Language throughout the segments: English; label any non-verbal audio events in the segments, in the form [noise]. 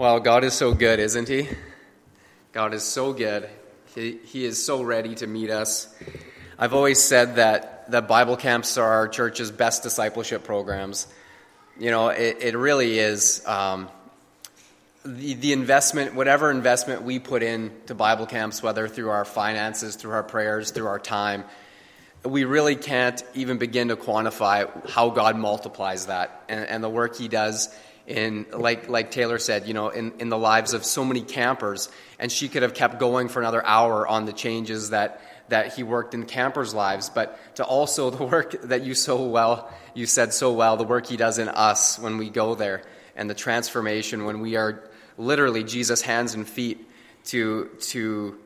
Well, God is so good, isn't He? God is so good. He, he is so ready to meet us. I've always said that, that Bible camps are our church's best discipleship programs. You know, it, it really is. Um, the, the investment, whatever investment we put in to Bible camps, whether through our finances, through our prayers, through our time, we really can't even begin to quantify how God multiplies that and, and the work He does in like like Taylor said, you know, in, in the lives of so many campers, and she could have kept going for another hour on the changes that that he worked in campers' lives, but to also the work that you so well you said so well, the work he does in us when we go there, and the transformation when we are literally Jesus' hands and feet to to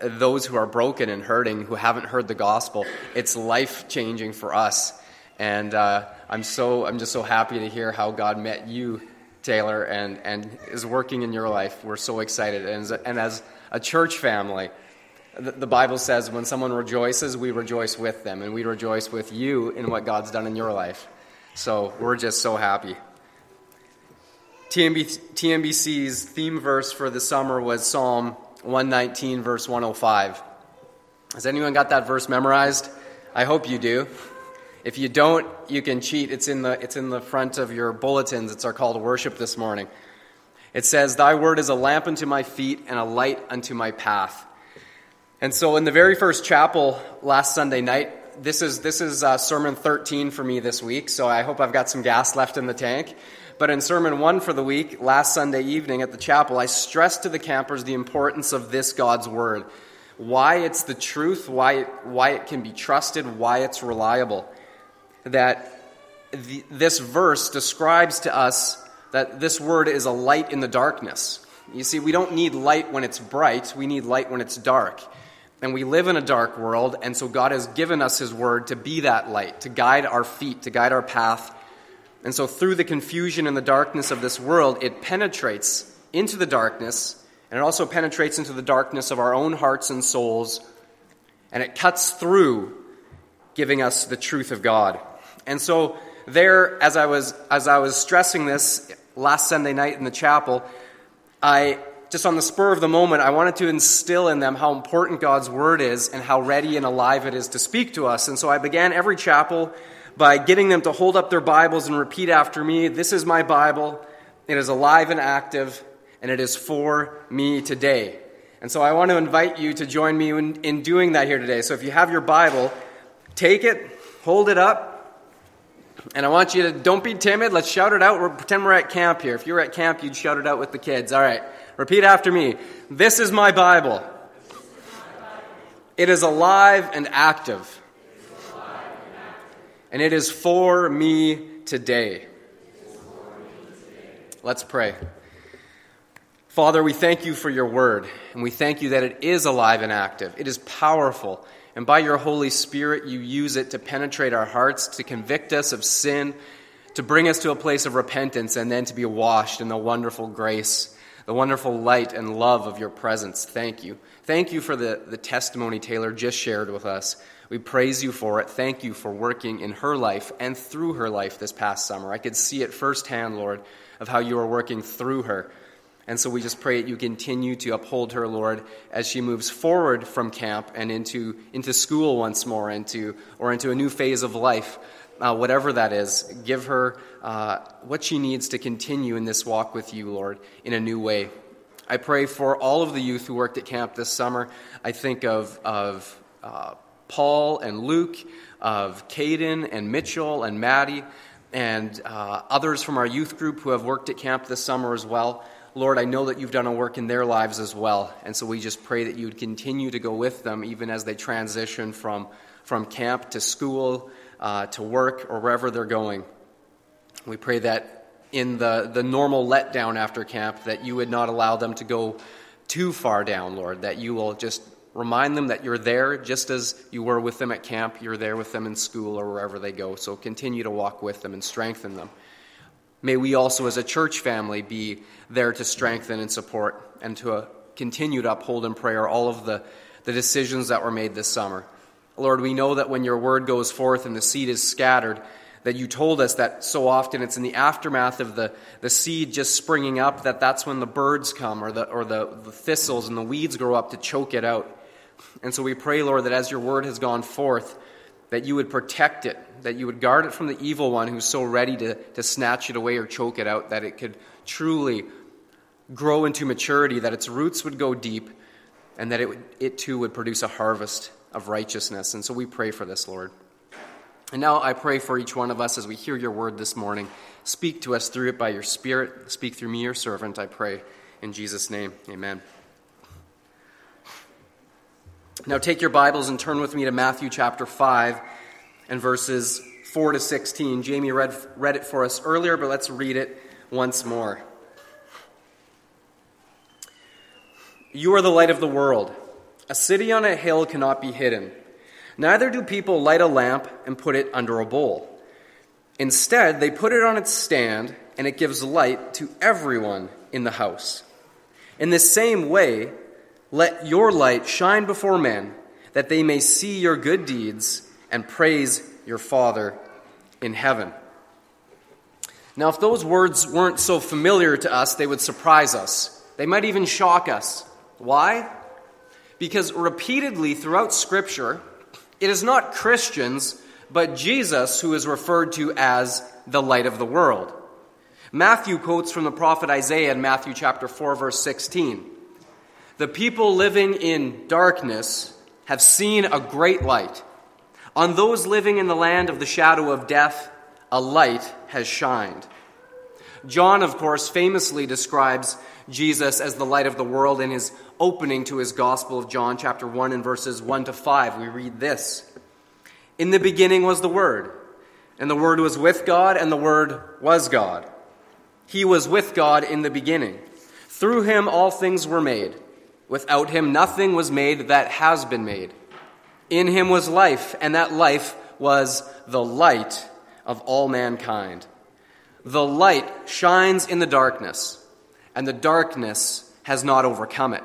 those who are broken and hurting, who haven't heard the gospel. It's life changing for us. And uh, I'm so I'm just so happy to hear how God met you, Taylor, and and is working in your life. We're so excited, and as, and as a church family, the, the Bible says when someone rejoices, we rejoice with them, and we rejoice with you in what God's done in your life. So we're just so happy. TMB, TMBC's theme verse for the summer was Psalm 119, verse 105. Has anyone got that verse memorized? I hope you do. If you don't, you can cheat. It's in the, it's in the front of your bulletins. It's our call to worship this morning. It says, Thy word is a lamp unto my feet and a light unto my path. And so, in the very first chapel last Sunday night, this is, this is uh, Sermon 13 for me this week, so I hope I've got some gas left in the tank. But in Sermon 1 for the week, last Sunday evening at the chapel, I stressed to the campers the importance of this God's Word. Why it's the truth, why why it can be trusted, why it's reliable that the, this verse describes to us that this word is a light in the darkness. You see, we don't need light when it's bright, we need light when it's dark. And we live in a dark world, and so God has given us His word to be that light, to guide our feet, to guide our path. And so, through the confusion and the darkness of this world, it penetrates into the darkness, and it also penetrates into the darkness of our own hearts and souls, and it cuts through, giving us the truth of God. And so there, as I was as I was stressing this last Sunday night in the chapel, I just on the spur of the moment, I wanted to instill in them how important God's word is and how ready and alive it is to speak to us. And so I began every chapel by getting them to hold up their Bibles and repeat after me, This is my Bible. It is alive and active, and it is for me today. And so I want to invite you to join me in, in doing that here today. So if you have your Bible, take it, hold it up, and I want you to don't be timid. Let's shout it out. We're, pretend we're at camp here. If you were at camp, you'd shout it out with the kids. All right. Repeat after me. This is my Bible. It is alive and active. And it is for me today. Let's pray. Father, we thank you for your word, and we thank you that it is alive and active. It is powerful and by your Holy Spirit, you use it to penetrate our hearts, to convict us of sin, to bring us to a place of repentance, and then to be washed in the wonderful grace, the wonderful light and love of your presence. Thank you. Thank you for the, the testimony Taylor just shared with us. We praise you for it. Thank you for working in her life and through her life this past summer. I could see it firsthand, Lord, of how you are working through her. And so we just pray that you continue to uphold her, Lord, as she moves forward from camp and into, into school once more, into, or into a new phase of life. Uh, whatever that is, give her uh, what she needs to continue in this walk with you, Lord, in a new way. I pray for all of the youth who worked at camp this summer. I think of, of uh, Paul and Luke, of Caden and Mitchell and Maddie, and uh, others from our youth group who have worked at camp this summer as well. Lord, I know that you've done a work in their lives as well. And so we just pray that you would continue to go with them even as they transition from, from camp to school, uh, to work, or wherever they're going. We pray that in the, the normal letdown after camp, that you would not allow them to go too far down, Lord, that you will just remind them that you're there just as you were with them at camp, you're there with them in school or wherever they go. So continue to walk with them and strengthen them. May we also, as a church family, be there to strengthen and support and to uh, continue to uphold in prayer all of the, the decisions that were made this summer. Lord, we know that when your word goes forth and the seed is scattered, that you told us that so often it's in the aftermath of the, the seed just springing up that that's when the birds come or, the, or the, the thistles and the weeds grow up to choke it out. And so we pray, Lord, that as your word has gone forth, that you would protect it, that you would guard it from the evil one who's so ready to, to snatch it away or choke it out, that it could truly grow into maturity, that its roots would go deep, and that it, would, it too would produce a harvest of righteousness. And so we pray for this, Lord. And now I pray for each one of us as we hear your word this morning. Speak to us through it by your Spirit. Speak through me, your servant, I pray. In Jesus' name, amen. Now take your Bibles and turn with me to Matthew chapter 5 and verses 4 to 16. Jamie read, read it for us earlier, but let's read it once more. You are the light of the world. A city on a hill cannot be hidden. Neither do people light a lamp and put it under a bowl. Instead, they put it on its stand, and it gives light to everyone in the house. In the same way, let your light shine before men, that they may see your good deeds and praise your Father in heaven. Now, if those words weren't so familiar to us, they would surprise us. They might even shock us. Why? Because repeatedly throughout Scripture, it is not Christians, but Jesus who is referred to as the light of the world. Matthew quotes from the prophet Isaiah in Matthew chapter 4 verse 16. The people living in darkness have seen a great light. On those living in the land of the shadow of death, a light has shined. John, of course, famously describes Jesus as the light of the world in his opening to his Gospel of John, chapter 1, and verses 1 to 5. We read this In the beginning was the Word, and the Word was with God, and the Word was God. He was with God in the beginning. Through him all things were made. Without him nothing was made that has been made. In him was life, and that life was the light of all mankind. The light shines in the darkness, and the darkness has not overcome it.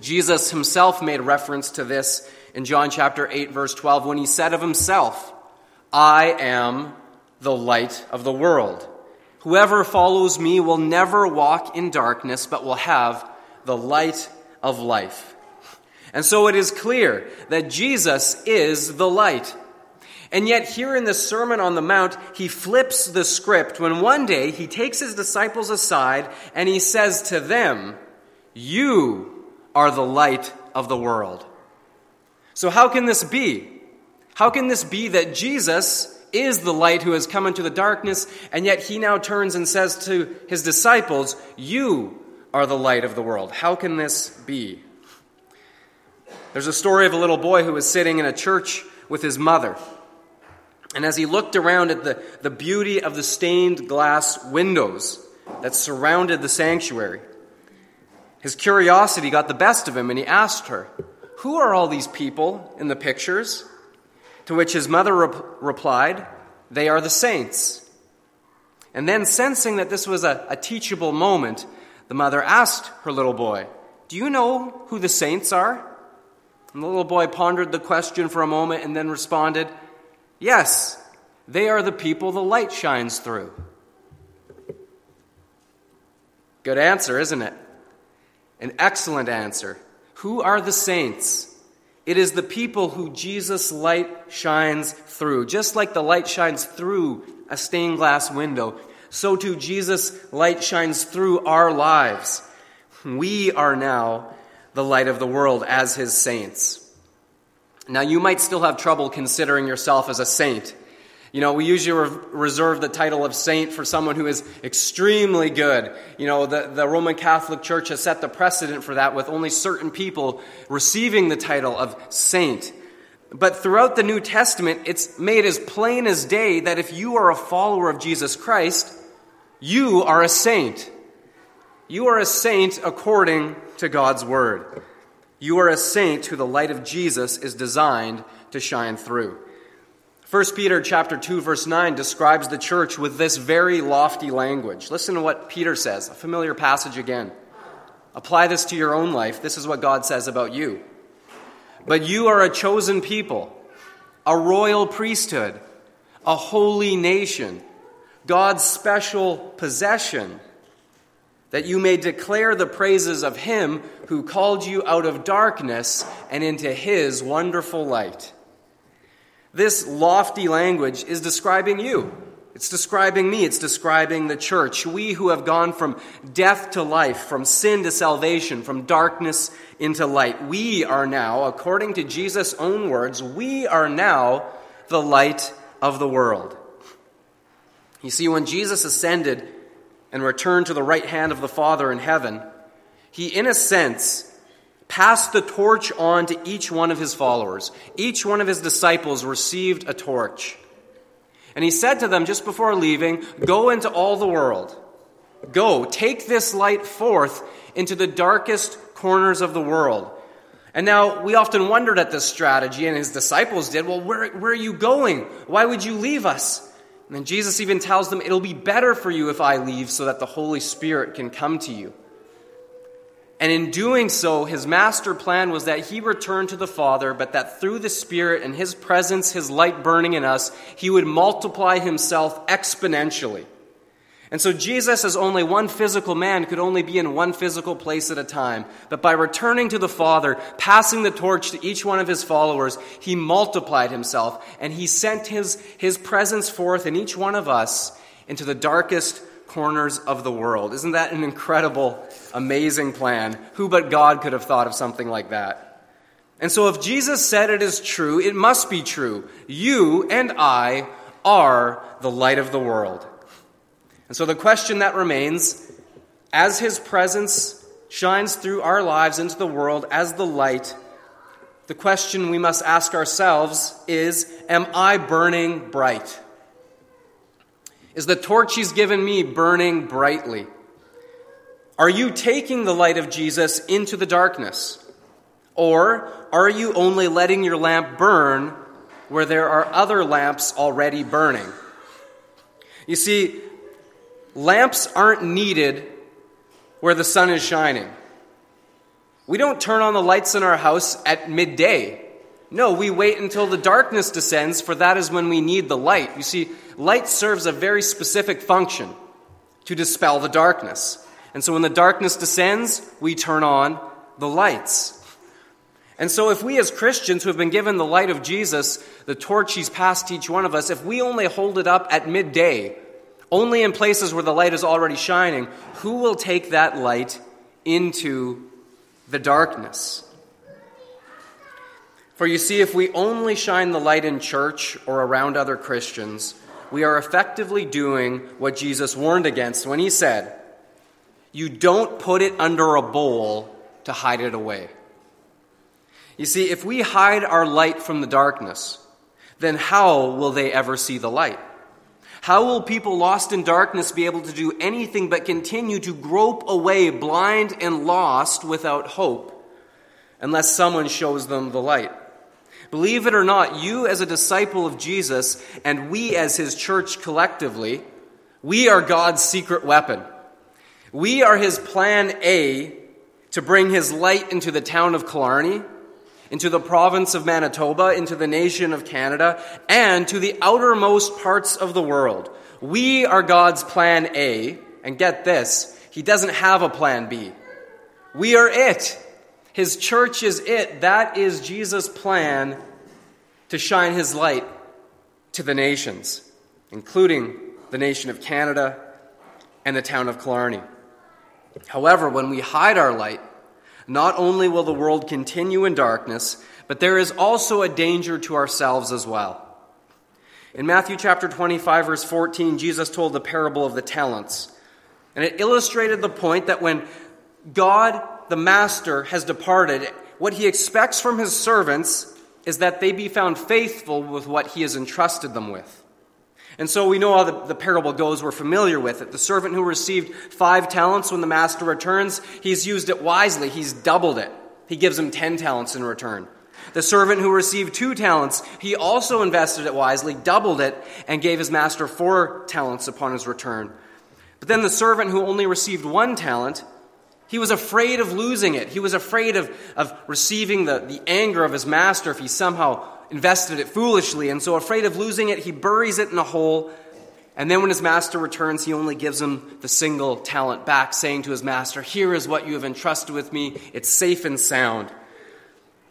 Jesus himself made reference to this in John chapter 8, verse 12, when he said of himself, I am the light of the world. Whoever follows me will never walk in darkness, but will have the light of life. And so it is clear that Jesus is the light. And yet, here in the Sermon on the Mount, he flips the script when one day he takes his disciples aside and he says to them, You are the light of the world. So, how can this be? How can this be that Jesus is the light who has come into the darkness, and yet he now turns and says to his disciples, You are the light of the world? How can this be? There's a story of a little boy who was sitting in a church with his mother. And as he looked around at the, the beauty of the stained glass windows that surrounded the sanctuary, his curiosity got the best of him and he asked her, Who are all these people in the pictures? To which his mother re- replied, They are the saints. And then, sensing that this was a, a teachable moment, the mother asked her little boy, Do you know who the saints are? And the little boy pondered the question for a moment and then responded, Yes, they are the people the light shines through. Good answer, isn't it? An excellent answer. Who are the saints? It is the people who Jesus' light shines through. Just like the light shines through a stained glass window, so too Jesus' light shines through our lives. We are now the light of the world as his saints. Now, you might still have trouble considering yourself as a saint. You know, we usually re- reserve the title of saint for someone who is extremely good. You know, the, the Roman Catholic Church has set the precedent for that with only certain people receiving the title of saint. But throughout the New Testament, it's made as plain as day that if you are a follower of Jesus Christ, you are a saint. You are a saint according to God's Word. You are a saint who the light of Jesus is designed to shine through. 1 Peter chapter 2 verse 9 describes the church with this very lofty language. Listen to what Peter says, a familiar passage again. Apply this to your own life. This is what God says about you. But you are a chosen people, a royal priesthood, a holy nation, God's special possession, that you may declare the praises of him who called you out of darkness and into his wonderful light. This lofty language is describing you. It's describing me. It's describing the church. We who have gone from death to life, from sin to salvation, from darkness into light. We are now, according to Jesus' own words, we are now the light of the world. You see, when Jesus ascended and returned to the right hand of the Father in heaven, he, in a sense, passed the torch on to each one of his followers. Each one of his disciples received a torch. And he said to them just before leaving, Go into all the world. Go, take this light forth into the darkest corners of the world. And now we often wondered at this strategy, and his disciples did. Well, where, where are you going? Why would you leave us? And then Jesus even tells them, It'll be better for you if I leave so that the Holy Spirit can come to you. And in doing so, his master plan was that he returned to the Father, but that through the Spirit and his presence, his light burning in us, he would multiply himself exponentially. And so Jesus, as only one physical man, could only be in one physical place at a time. But by returning to the Father, passing the torch to each one of his followers, he multiplied himself and he sent his, his presence forth in each one of us into the darkest corners of the world. Isn't that an incredible, amazing plan? Who but God could have thought of something like that? And so if Jesus said it is true, it must be true. You and I are the light of the world. And so the question that remains as his presence shines through our lives into the world as the light, the question we must ask ourselves is Am I burning bright? Is the torch he's given me burning brightly? Are you taking the light of Jesus into the darkness? Or are you only letting your lamp burn where there are other lamps already burning? You see, Lamps aren't needed where the sun is shining. We don't turn on the lights in our house at midday. No, we wait until the darkness descends, for that is when we need the light. You see, light serves a very specific function to dispel the darkness. And so when the darkness descends, we turn on the lights. And so, if we as Christians who have been given the light of Jesus, the torch he's passed each one of us, if we only hold it up at midday, only in places where the light is already shining, who will take that light into the darkness? For you see, if we only shine the light in church or around other Christians, we are effectively doing what Jesus warned against when he said, You don't put it under a bowl to hide it away. You see, if we hide our light from the darkness, then how will they ever see the light? How will people lost in darkness be able to do anything but continue to grope away blind and lost without hope unless someone shows them the light? Believe it or not, you as a disciple of Jesus and we as his church collectively, we are God's secret weapon. We are his plan A to bring his light into the town of Killarney into the province of Manitoba, into the nation of Canada, and to the outermost parts of the world. We are God's plan A, and get this, He doesn't have a plan B. We are it. His church is it. That is Jesus' plan to shine His light to the nations, including the nation of Canada and the town of Killarney. However, when we hide our light, not only will the world continue in darkness, but there is also a danger to ourselves as well. In Matthew chapter 25, verse 14, Jesus told the parable of the talents. And it illustrated the point that when God, the master, has departed, what he expects from his servants is that they be found faithful with what he has entrusted them with. And so we know how the, the, parable goes. We're familiar with it. The servant who received five talents when the master returns, he's used it wisely. He's doubled it. He gives him ten talents in return. The servant who received two talents, he also invested it wisely, doubled it, and gave his master four talents upon his return. But then the servant who only received one talent, he was afraid of losing it. He was afraid of, of receiving the, the anger of his master if he somehow invested it foolishly, and so afraid of losing it, he buries it in a hole. And then when his master returns, he only gives him the single talent back, saying to his master, Here is what you have entrusted with me. It's safe and sound.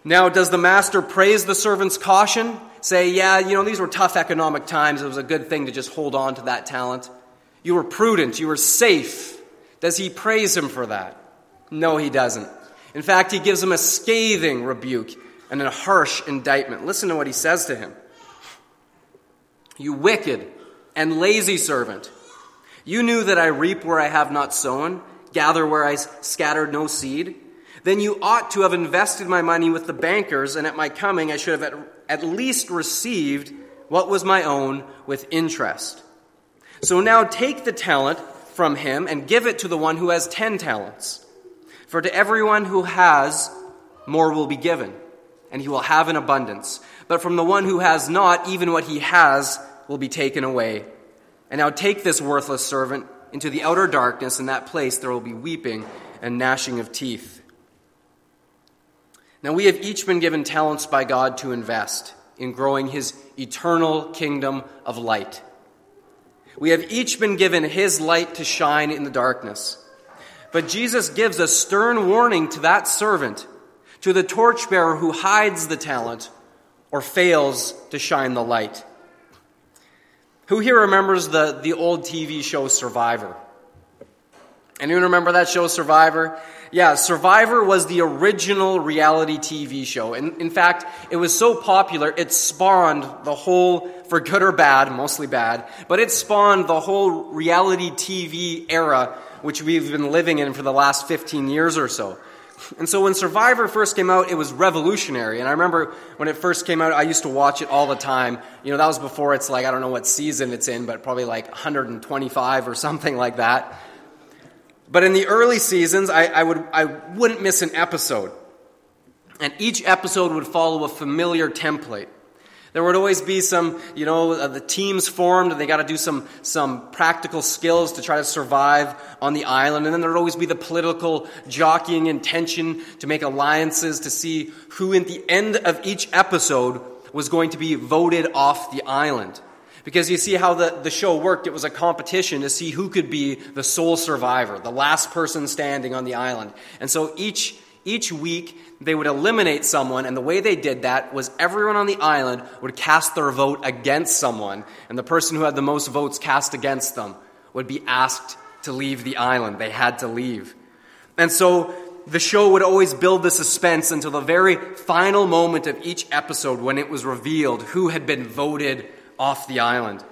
Now, does the master praise the servant's caution? Say, yeah, you know, these were tough economic times. It was a good thing to just hold on to that talent. You were prudent. You were safe. Does he praise him for that? No, he doesn't. In fact, he gives him a scathing rebuke and a harsh indictment. Listen to what he says to him You wicked and lazy servant, you knew that I reap where I have not sown, gather where I scattered no seed. Then you ought to have invested my money with the bankers, and at my coming I should have at least received what was my own with interest. So now take the talent from him and give it to the one who has ten talents. For to everyone who has, more will be given, and he will have an abundance. But from the one who has not, even what he has will be taken away. And now take this worthless servant into the outer darkness, in that place there will be weeping and gnashing of teeth. Now, we have each been given talents by God to invest in growing his eternal kingdom of light. We have each been given his light to shine in the darkness. But Jesus gives a stern warning to that servant, to the torchbearer who hides the talent or fails to shine the light. Who here remembers the, the old TV show Survivor? Anyone remember that show, Survivor? Yeah, Survivor was the original reality TV show. And in fact, it was so popular, it spawned the whole, for good or bad, mostly bad, but it spawned the whole reality TV era, which we've been living in for the last 15 years or so. And so when Survivor first came out, it was revolutionary. And I remember when it first came out, I used to watch it all the time. You know, that was before it's like, I don't know what season it's in, but probably like 125 or something like that. But in the early seasons, I, I, would, I wouldn't miss an episode. And each episode would follow a familiar template. There would always be some, you know, uh, the teams formed and they got to do some, some practical skills to try to survive on the island. And then there would always be the political jockeying and tension to make alliances to see who, at the end of each episode, was going to be voted off the island. Because you see how the, the show worked. It was a competition to see who could be the sole survivor, the last person standing on the island. And so each, each week, they would eliminate someone, and the way they did that was everyone on the island would cast their vote against someone, and the person who had the most votes cast against them would be asked to leave the island. They had to leave. And so the show would always build the suspense until the very final moment of each episode when it was revealed who had been voted off the island.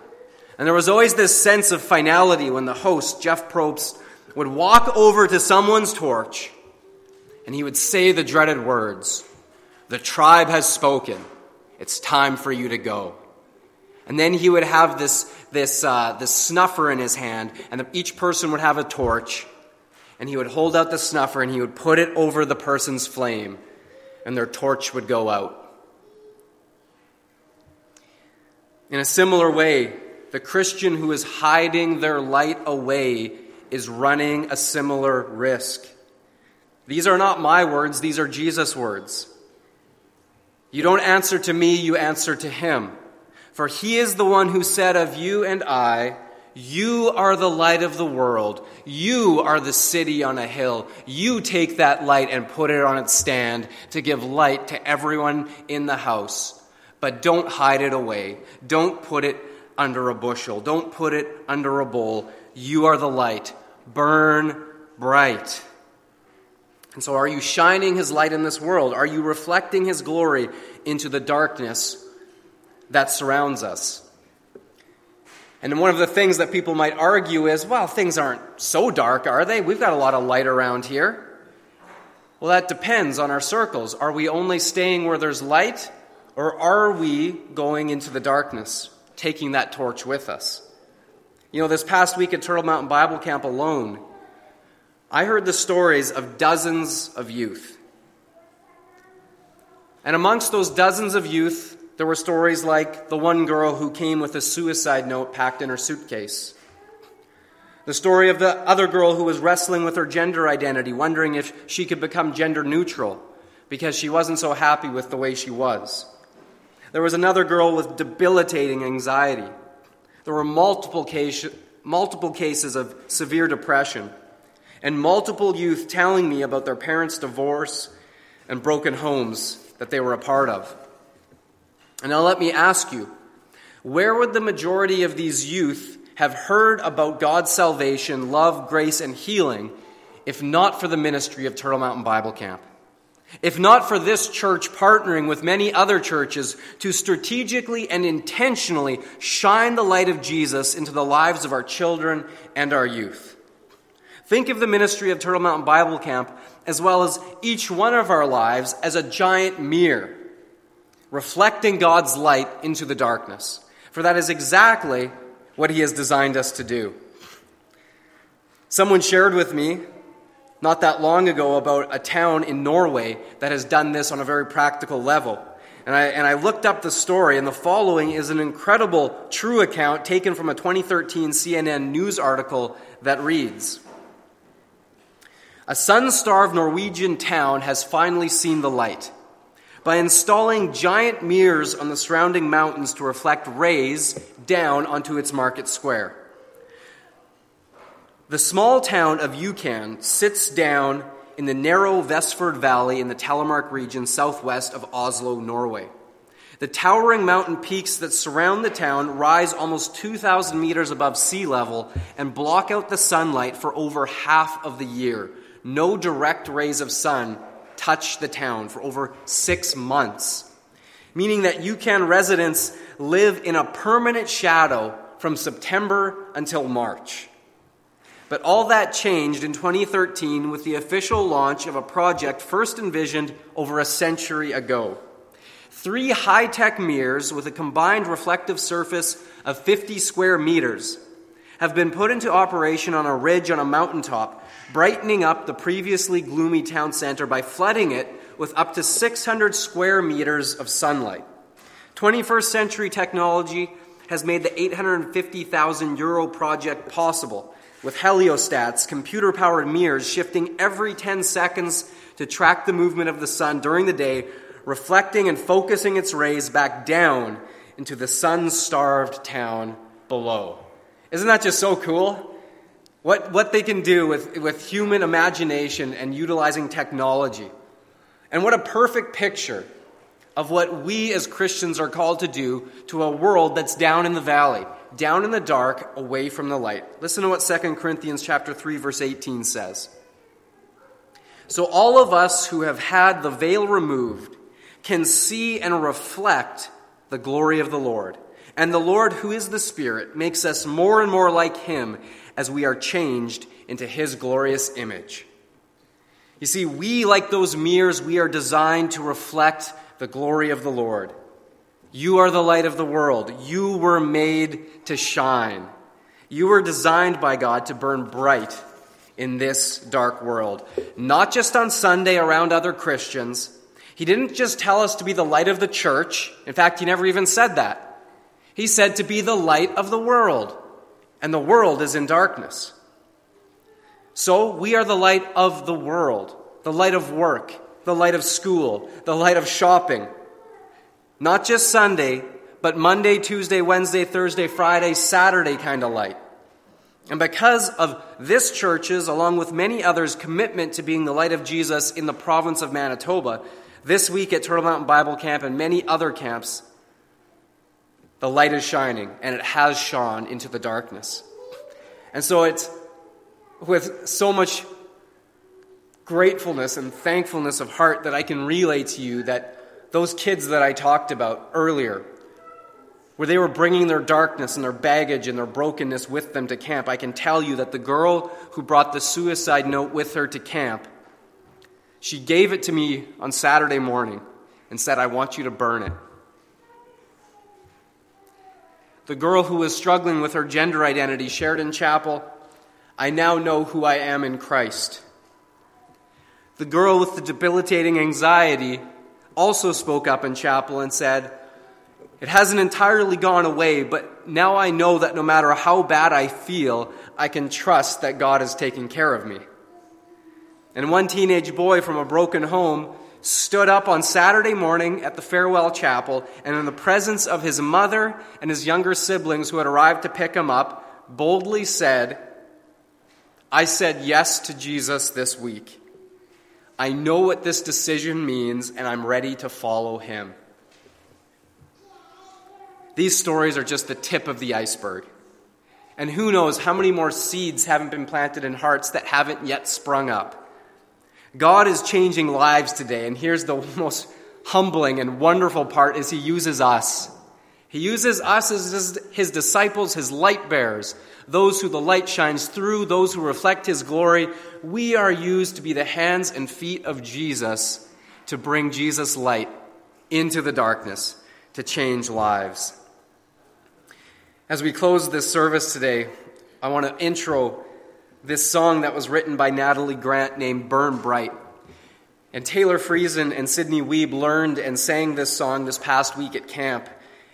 And there was always this sense of finality when the host, Jeff Probst, would walk over to someone's torch and he would say the dreaded words The tribe has spoken. It's time for you to go. And then he would have this, this, uh, this snuffer in his hand, and each person would have a torch. And he would hold out the snuffer and he would put it over the person's flame, and their torch would go out. In a similar way, the Christian who is hiding their light away is running a similar risk. These are not my words, these are Jesus' words. You don't answer to me, you answer to him. For he is the one who said of you and I, You are the light of the world. You are the city on a hill. You take that light and put it on its stand to give light to everyone in the house. But don't hide it away. Don't put it under a bushel. Don't put it under a bowl. You are the light. Burn bright. And so, are you shining His light in this world? Are you reflecting His glory into the darkness that surrounds us? And one of the things that people might argue is well, things aren't so dark, are they? We've got a lot of light around here. Well, that depends on our circles. Are we only staying where there's light? Or are we going into the darkness, taking that torch with us? You know, this past week at Turtle Mountain Bible Camp alone, I heard the stories of dozens of youth. And amongst those dozens of youth, there were stories like the one girl who came with a suicide note packed in her suitcase. The story of the other girl who was wrestling with her gender identity, wondering if she could become gender neutral because she wasn't so happy with the way she was. There was another girl with debilitating anxiety. There were multiple, case, multiple cases of severe depression, and multiple youth telling me about their parents' divorce and broken homes that they were a part of. And now let me ask you where would the majority of these youth have heard about God's salvation, love, grace, and healing if not for the ministry of Turtle Mountain Bible Camp? If not for this church partnering with many other churches to strategically and intentionally shine the light of Jesus into the lives of our children and our youth. Think of the ministry of Turtle Mountain Bible Camp as well as each one of our lives as a giant mirror, reflecting God's light into the darkness. For that is exactly what He has designed us to do. Someone shared with me not that long ago about a town in Norway that has done this on a very practical level. And I, and I looked up the story, and the following is an incredible true account taken from a 2013 CNN news article that reads A sun starved Norwegian town has finally seen the light. By installing giant mirrors on the surrounding mountains to reflect rays down onto its market square. The small town of Rjukan sits down in the narrow Vestfjord Valley in the Telemark region southwest of Oslo, Norway. The towering mountain peaks that surround the town rise almost 2,000 meters above sea level and block out the sunlight for over half of the year. No direct rays of sun touch the town for over six months, meaning that Rjukan residents live in a permanent shadow from September until March. But all that changed in 2013 with the official launch of a project first envisioned over a century ago. Three high tech mirrors with a combined reflective surface of 50 square meters have been put into operation on a ridge on a mountaintop, brightening up the previously gloomy town center by flooding it with up to 600 square meters of sunlight. 21st century technology has made the 850,000 euro project possible with heliostats, computer powered mirrors shifting every 10 seconds to track the movement of the sun during the day, reflecting and focusing its rays back down into the sun starved town below. Isn't that just so cool? What, what they can do with, with human imagination and utilizing technology. And what a perfect picture of what we as Christians are called to do to a world that's down in the valley, down in the dark, away from the light. Listen to what 2 Corinthians chapter 3 verse 18 says. So all of us who have had the veil removed can see and reflect the glory of the Lord. And the Lord, who is the Spirit, makes us more and more like him as we are changed into his glorious image. You see, we, like those mirrors, we are designed to reflect the glory of the Lord. You are the light of the world. You were made to shine. You were designed by God to burn bright in this dark world. Not just on Sunday around other Christians. He didn't just tell us to be the light of the church. In fact, he never even said that. He said to be the light of the world. And the world is in darkness. So we are the light of the world, the light of work, the light of school, the light of shopping, not just Sunday, but Monday, Tuesday, Wednesday, Thursday, Friday, Saturday kind of light. And because of this church's, along with many others, commitment to being the light of Jesus in the province of Manitoba, this week at Turtle Mountain Bible Camp and many other camps, the light is shining, and it has shone into the darkness. And so it's with so much gratefulness and thankfulness of heart that I can relay to you that those kids that I talked about earlier, where they were bringing their darkness and their baggage and their brokenness with them to camp, I can tell you that the girl who brought the suicide note with her to camp, she gave it to me on Saturday morning and said, I want you to burn it. The girl who was struggling with her gender identity shared in chapel, I now know who I am in Christ. The girl with the debilitating anxiety also spoke up in chapel and said, It hasn't entirely gone away, but now I know that no matter how bad I feel, I can trust that God is taking care of me. And one teenage boy from a broken home stood up on Saturday morning at the farewell chapel and, in the presence of his mother and his younger siblings who had arrived to pick him up, boldly said, I said yes to Jesus this week. I know what this decision means, and I'm ready to follow him. These stories are just the tip of the iceberg. And who knows how many more seeds haven't been planted in hearts that haven't yet sprung up. God is changing lives today, and here's the [laughs] most humbling and wonderful part is he uses us. He uses us as his, his disciples, his light bearers, those who the light shines through, those who reflect his glory. We are used to be the hands and feet of Jesus to bring Jesus' light into the darkness, to change lives. As we close this service today, I want to intro this song that was written by Natalie Grant named Burn Bright. And Taylor Friesen and Sydney Wiebe learned and sang this song this past week at camp.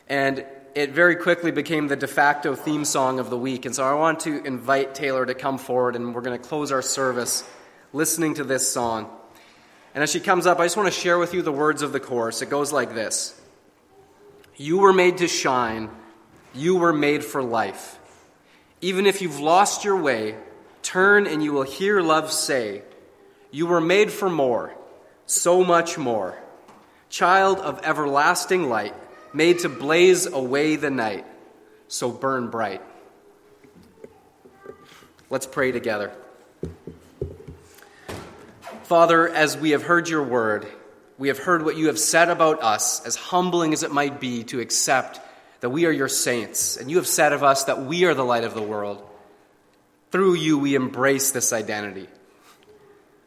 And it very quickly became the de facto theme song of the week. And so I want to invite Taylor to come forward, and we're going to close our service listening to this song. And as she comes up, I just want to share with you the words of the chorus. It goes like this You were made to shine you were made for life. Even if you've lost your way, turn and you will hear love say, You were made for more, so much more. Child of everlasting light, made to blaze away the night, so burn bright. Let's pray together. Father, as we have heard your word, we have heard what you have said about us, as humbling as it might be to accept that we are your saints, and you have said of us that we are the light of the world. Through you, we embrace this identity.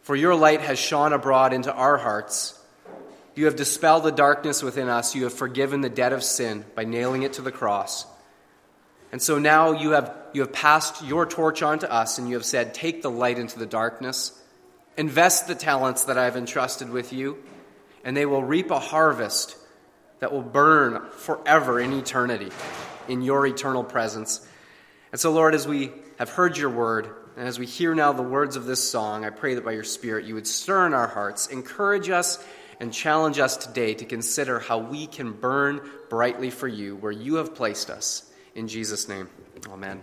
For your light has shone abroad into our hearts. You have dispelled the darkness within us. You have forgiven the debt of sin by nailing it to the cross. And so now you have, you have passed your torch on to us, and you have said, Take the light into the darkness. Invest the talents that I have entrusted with you, and they will reap a harvest that will burn forever in eternity in your eternal presence. And so, Lord, as we have heard your word, and as we hear now the words of this song, I pray that by your Spirit you would stir in our hearts, encourage us, and challenge us today to consider how we can burn brightly for you where you have placed us. In Jesus' name, amen.